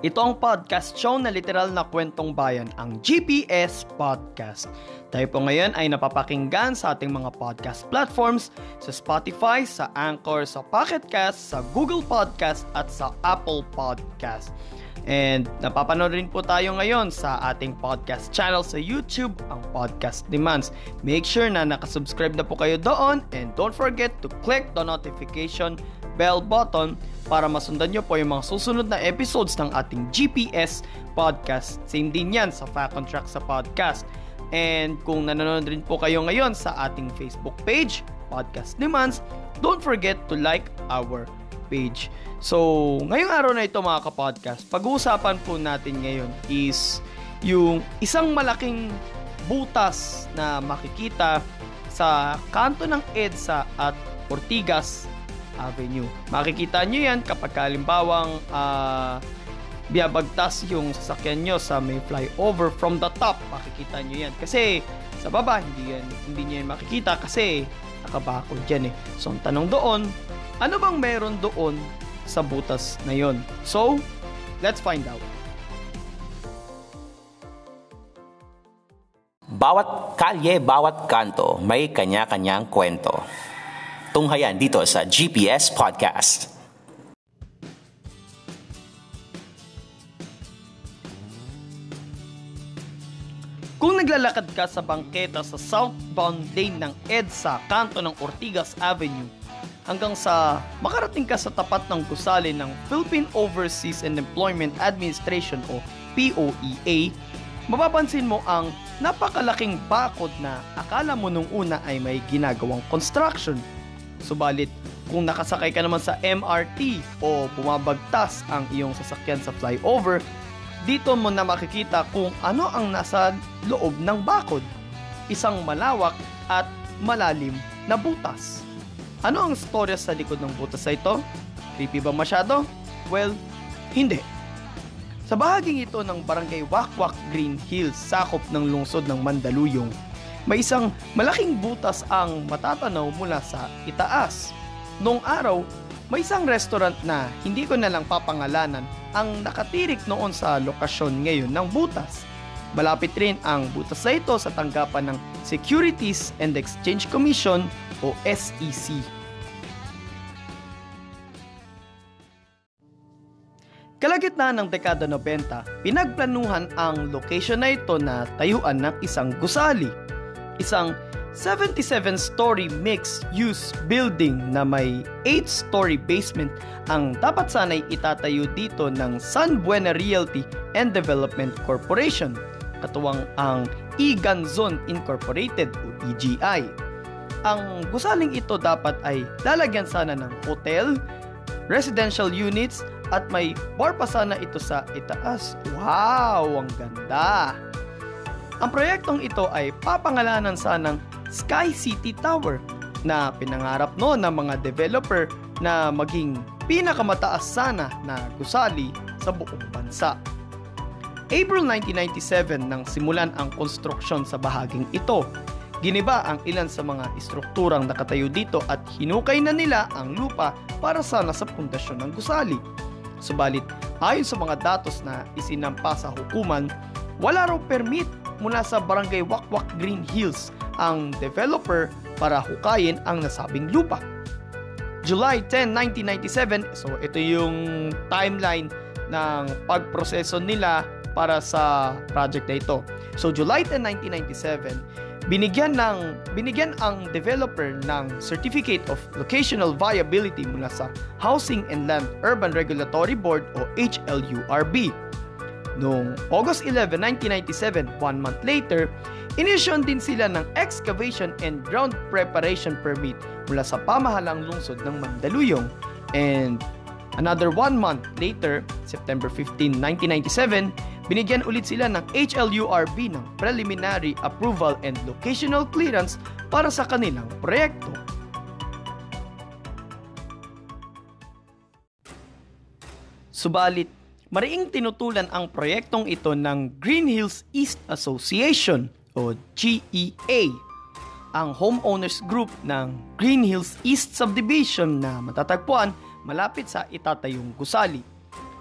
Ito ang podcast show na literal na kwentong bayan, ang GPS Podcast. Tayo po ngayon ay napapakinggan sa ating mga podcast platforms sa Spotify, sa Anchor, sa Pocket Cast, sa Google Podcast at sa Apple Podcast. And napapanood rin po tayo ngayon sa ating podcast channel sa YouTube, ang Podcast Demands. Make sure na nakasubscribe na po kayo doon and don't forget to click the notification bell button para masundan nyo po yung mga susunod na episodes ng ating GPS podcast. Same din yan sa Fact Track sa podcast. And kung nanonood rin po kayo ngayon sa ating Facebook page, Podcast Demands, don't forget to like our page. So, ngayong araw na ito mga kapodcast, pag-uusapan po natin ngayon is yung isang malaking butas na makikita sa kanto ng EDSA at Ortigas Avenue. Makikita nyo yan kapag kalimbawang uh, biyabagtas yung sasakyan nyo sa may flyover from the top. Makikita nyo yan. Kasi sa baba, hindi, yan, hindi nyo yan makikita kasi nakabakod dyan eh. So, ang tanong doon, ano bang meron doon sa butas na yon? So, let's find out. Bawat kalye, bawat kanto, may kanya-kanyang kwento tunghayan dito sa GPS Podcast. Kung naglalakad ka sa bangketa sa southbound lane ng EDSA, kanto ng Ortigas Avenue, hanggang sa makarating ka sa tapat ng gusali ng Philippine Overseas and Employment Administration o POEA, mapapansin mo ang napakalaking bakod na akala mo nung una ay may ginagawang construction Subalit, kung nakasakay ka naman sa MRT o bumabagtas ang iyong sasakyan sa flyover, dito mo na makikita kung ano ang nasa loob ng bakod. Isang malawak at malalim na butas. Ano ang storya sa likod ng butas na ito? Creepy ba masyado? Well, hindi. Sa bahaging ito ng barangay Wakwak Green Hills, sakop ng lungsod ng Mandaluyong, may isang malaking butas ang matatanaw mula sa itaas. Noong araw, may isang restaurant na hindi ko na lang papangalanan ang nakatirik noon sa lokasyon ngayon ng butas. Malapit rin ang butas na ito sa tanggapan ng Securities and Exchange Commission o SEC. Kalagitnaan ng dekada 90, pinagplanuhan ang location na ito na tayuan ng isang gusali isang 77-story mixed-use building na may 8-story basement ang dapat sanay itatayo dito ng San Buena Realty and Development Corporation, katuwang ang E-Ganzon Incorporated o EGI. Ang gusaling ito dapat ay lalagyan sana ng hotel, residential units, at may bar pa sana ito sa itaas. Wow! Ang ganda! Ang proyektong ito ay papangalanan sanang Sky City Tower na pinangarap noon ng mga developer na maging pinakamataas sana na gusali sa buong bansa. April 1997 nang simulan ang konstruksyon sa bahaging ito. Giniba ang ilan sa mga istrukturang nakatayo dito at hinukay na nila ang lupa para sana sa pundasyon ng gusali. Subalit, ayon sa mga datos na isinampa sa hukuman, wala raw permit mula sa barangay Wakwak Green Hills ang developer para hukayin ang nasabing lupa. July 10, 1997, so ito yung timeline ng pagproseso nila para sa project na ito. So July 10, 1997, binigyan ng binigyan ang developer ng Certificate of Locational Viability mula sa Housing and Land Urban Regulatory Board o HLURB. Noong August 11, 1997, one month later, inisyon din sila ng excavation and ground preparation permit mula sa pamahalang lungsod ng Mandaluyong. And Another one month later, September 15, 1997, binigyan ulit sila ng HLURB ng preliminary approval and locational clearance para sa kanilang proyekto. Subalit, mariing tinutulan ang proyektong ito ng Green Hills East Association o GEA, ang homeowners group ng Green Hills East Subdivision na matatagpuan malapit sa itatayong gusali.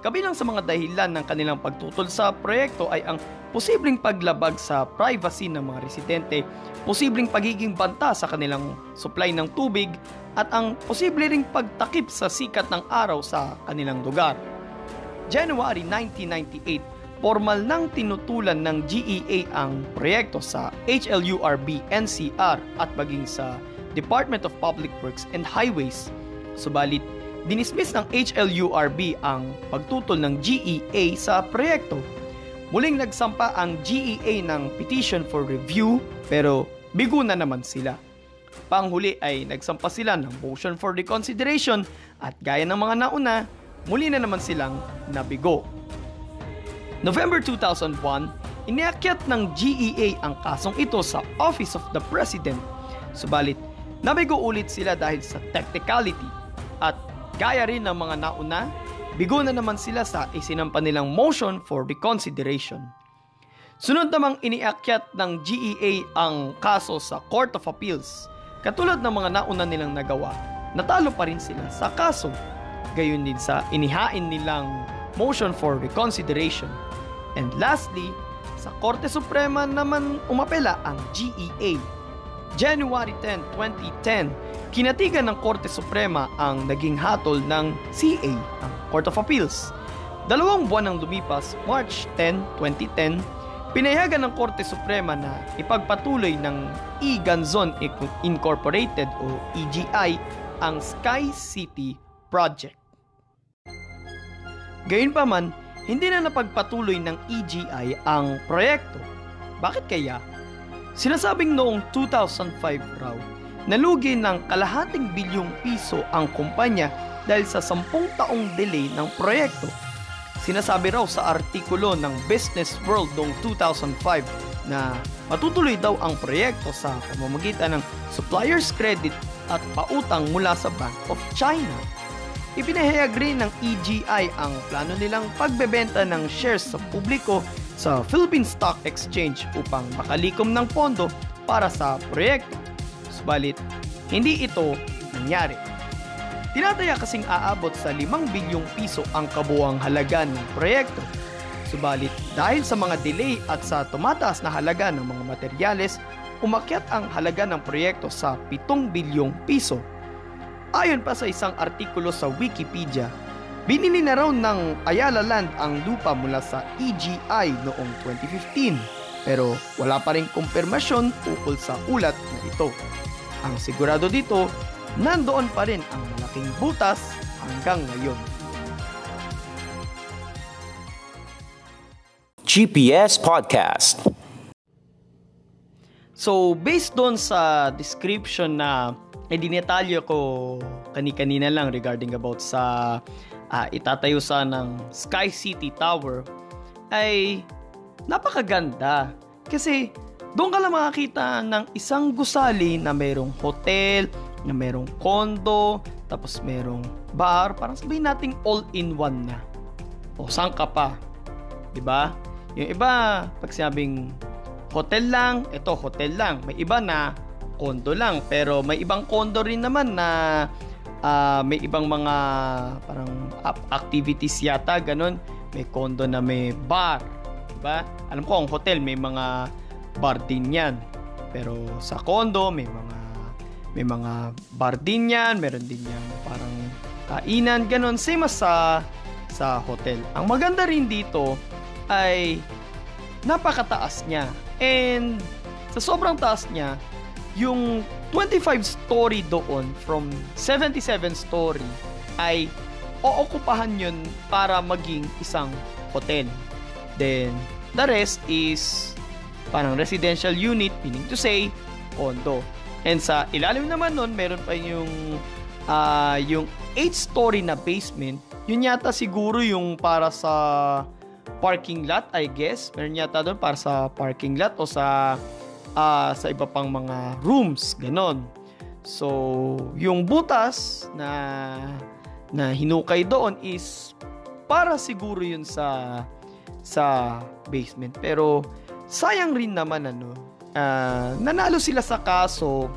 Kabilang sa mga dahilan ng kanilang pagtutol sa proyekto ay ang posibleng paglabag sa privacy ng mga residente, posibleng pagiging banta sa kanilang supply ng tubig, at ang posible ring pagtakip sa sikat ng araw sa kanilang lugar. January 1998, formal nang tinutulan ng GEA ang proyekto sa HLURB NCR at maging sa Department of Public Works and Highways. Subalit, dinismiss ng HLURB ang pagtutol ng GEA sa proyekto. Muling nagsampa ang GEA ng petition for review pero bigo na naman sila. Panghuli ay nagsampa sila ng motion for reconsideration at gaya ng mga nauna, muli na naman silang nabigo. November 2001, iniakyat ng GEA ang kasong ito sa Office of the President. Subalit, nabigo ulit sila dahil sa technicality at Gaya rin ng mga nauna, bigo na naman sila sa isinampa nilang motion for reconsideration. Sunod namang iniakyat ng GEA ang kaso sa Court of Appeals. Katulad ng mga nauna nilang nagawa, natalo pa rin sila sa kaso. Gayon din sa inihain nilang motion for reconsideration. And lastly, sa Korte Suprema naman umapela ang GEA. January 10, 2010, Kinatigan ng Korte Suprema ang naging hatol ng CA, ang Court of Appeals. Dalawang buwan nang lumipas, March 10, 2010, pinayagan ng Korte Suprema na ipagpatuloy ng E-Ganzon Incorporated o EGI ang Sky City Project. Gayunpaman, hindi na napagpatuloy ng EGI ang proyekto. Bakit kaya? Sinasabing noong 2005 raw Nalugi ng kalahating bilyong piso ang kumpanya dahil sa sampung taong delay ng proyekto. Sinasabi raw sa artikulo ng Business World noong 2005 na matutuloy daw ang proyekto sa pamamagitan ng supplier's credit at pautang mula sa Bank of China. Ipinahayag rin ng EGI ang plano nilang pagbebenta ng shares sa publiko sa Philippine Stock Exchange upang makalikom ng pondo para sa proyekto. Subalit, hindi ito nangyari. Tinataya kasing aabot sa 5 bilyong piso ang kabuang halaga ng proyekto. Subalit, dahil sa mga delay at sa tumataas na halaga ng mga materyales, umakyat ang halaga ng proyekto sa 7 bilyong piso. Ayon pa sa isang artikulo sa Wikipedia, binili na raw ng Ayala Land ang lupa mula sa EGI noong 2015 pero wala pa rin kumpirmasyon ukol sa ulat na ito. Ang sigurado dito, nandoon pa rin ang malaking butas hanggang ngayon. GPS Podcast So, based doon sa description na idinetalyo ko kani-kanina lang regarding about sa uh, itatayo sa ng Sky City Tower, ay napakaganda. Kasi doon ka lang makakita ng isang gusali na mayroong hotel, na mayroong condo, tapos mayroong bar, parang sabihin nating all-in-one na. O saan ka pa? 'Di ba? Yung iba, pag sinabing hotel lang, ito hotel lang. May iba na condo lang, pero may ibang condo rin naman na uh, may ibang mga parang activities yata, ganun. May condo na may bar, 'di ba? Alam ko ang hotel may mga bar din yan. Pero sa condo, may mga may mga bar din yan, meron din yan parang kainan, ganun. Same as sa, sa hotel. Ang maganda rin dito ay napakataas niya. And sa sobrang taas niya, yung 25 story doon from 77 story ay ookupahan yun para maging isang hotel. Then, the rest is parang residential unit, meaning to say, condo. And sa ilalim naman nun, meron pa yung uh, yung 8-story na basement yun yata siguro yung para sa parking lot, I guess. Meron yata doon para sa parking lot o sa uh, sa iba pang mga rooms, ganon. So, yung butas na na hinukay doon is para siguro yun sa sa basement. Pero sayang rin naman ano, uh, nanalo sila sa kaso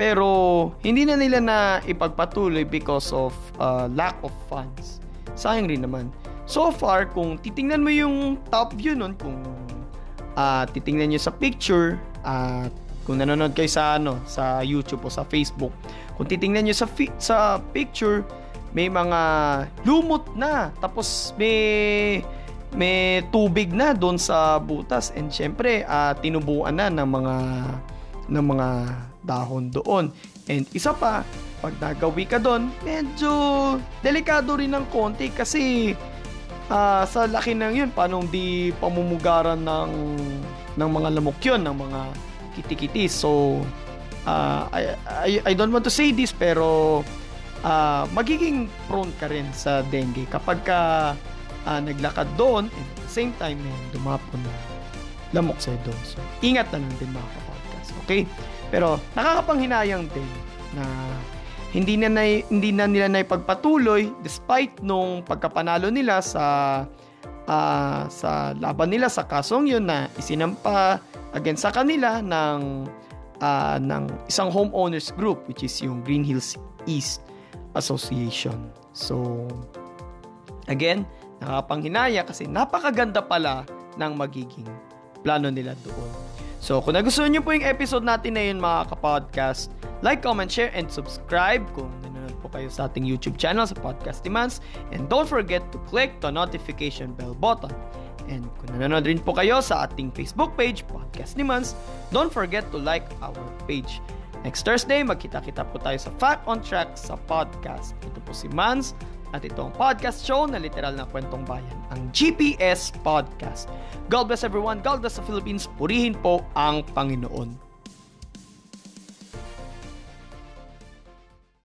pero hindi na nila na ipagpatuloy because of uh, lack of funds. Sayang rin naman. So far, kung titingnan mo yung top view nun, kung uh, titingnan nyo sa picture, at kung nanonood kayo sa ano, sa YouTube o sa Facebook, kung titingnan nyo sa fi- sa picture, may mga lumot na, tapos may may tubig na doon sa butas and syempre uh, tinubuan na ng mga ng mga dahon doon. And isa pa, pag nagawi ka doon, medyo delikado rin ng konti kasi uh, sa laki ng yun, paano di pamumugaran ng, ng mga lamok yun, ng mga kitikiti. So, uh, I, I, I don't want to say this pero uh, magiging prone ka rin sa dengue kapag ka uh, naglakad doon at the same time eh, dumapo na lamok sa'yo doon. So, ingat na lang din mga kapodcast. Okay? Pero nakakapanghinayang din na hindi na, na hindi na nila na ipagpatuloy despite nung pagkapanalo nila sa uh, sa laban nila sa kasong yun na isinampa against sa kanila ng uh, ng isang homeowners group which is yung Green Hills East Association. So again, nakakapanghinaya kasi napakaganda pala ng magiging plano nila doon. So, kung nagustuhan nyo po yung episode natin na yun mga kapodcast, like, comment, share, and subscribe kung po kayo sa ating YouTube channel sa Podcast Demands. And don't forget to click the notification bell button. And kung nanonood rin po kayo sa ating Facebook page, Podcast Demands, don't forget to like our page. Next Thursday, magkita-kita po tayo sa Fact on Track sa podcast. Ito po si Mans at ito ang podcast show na literal na kwentong bayan, ang GPS Podcast. God bless everyone. God bless the Philippines. Purihin po ang Panginoon.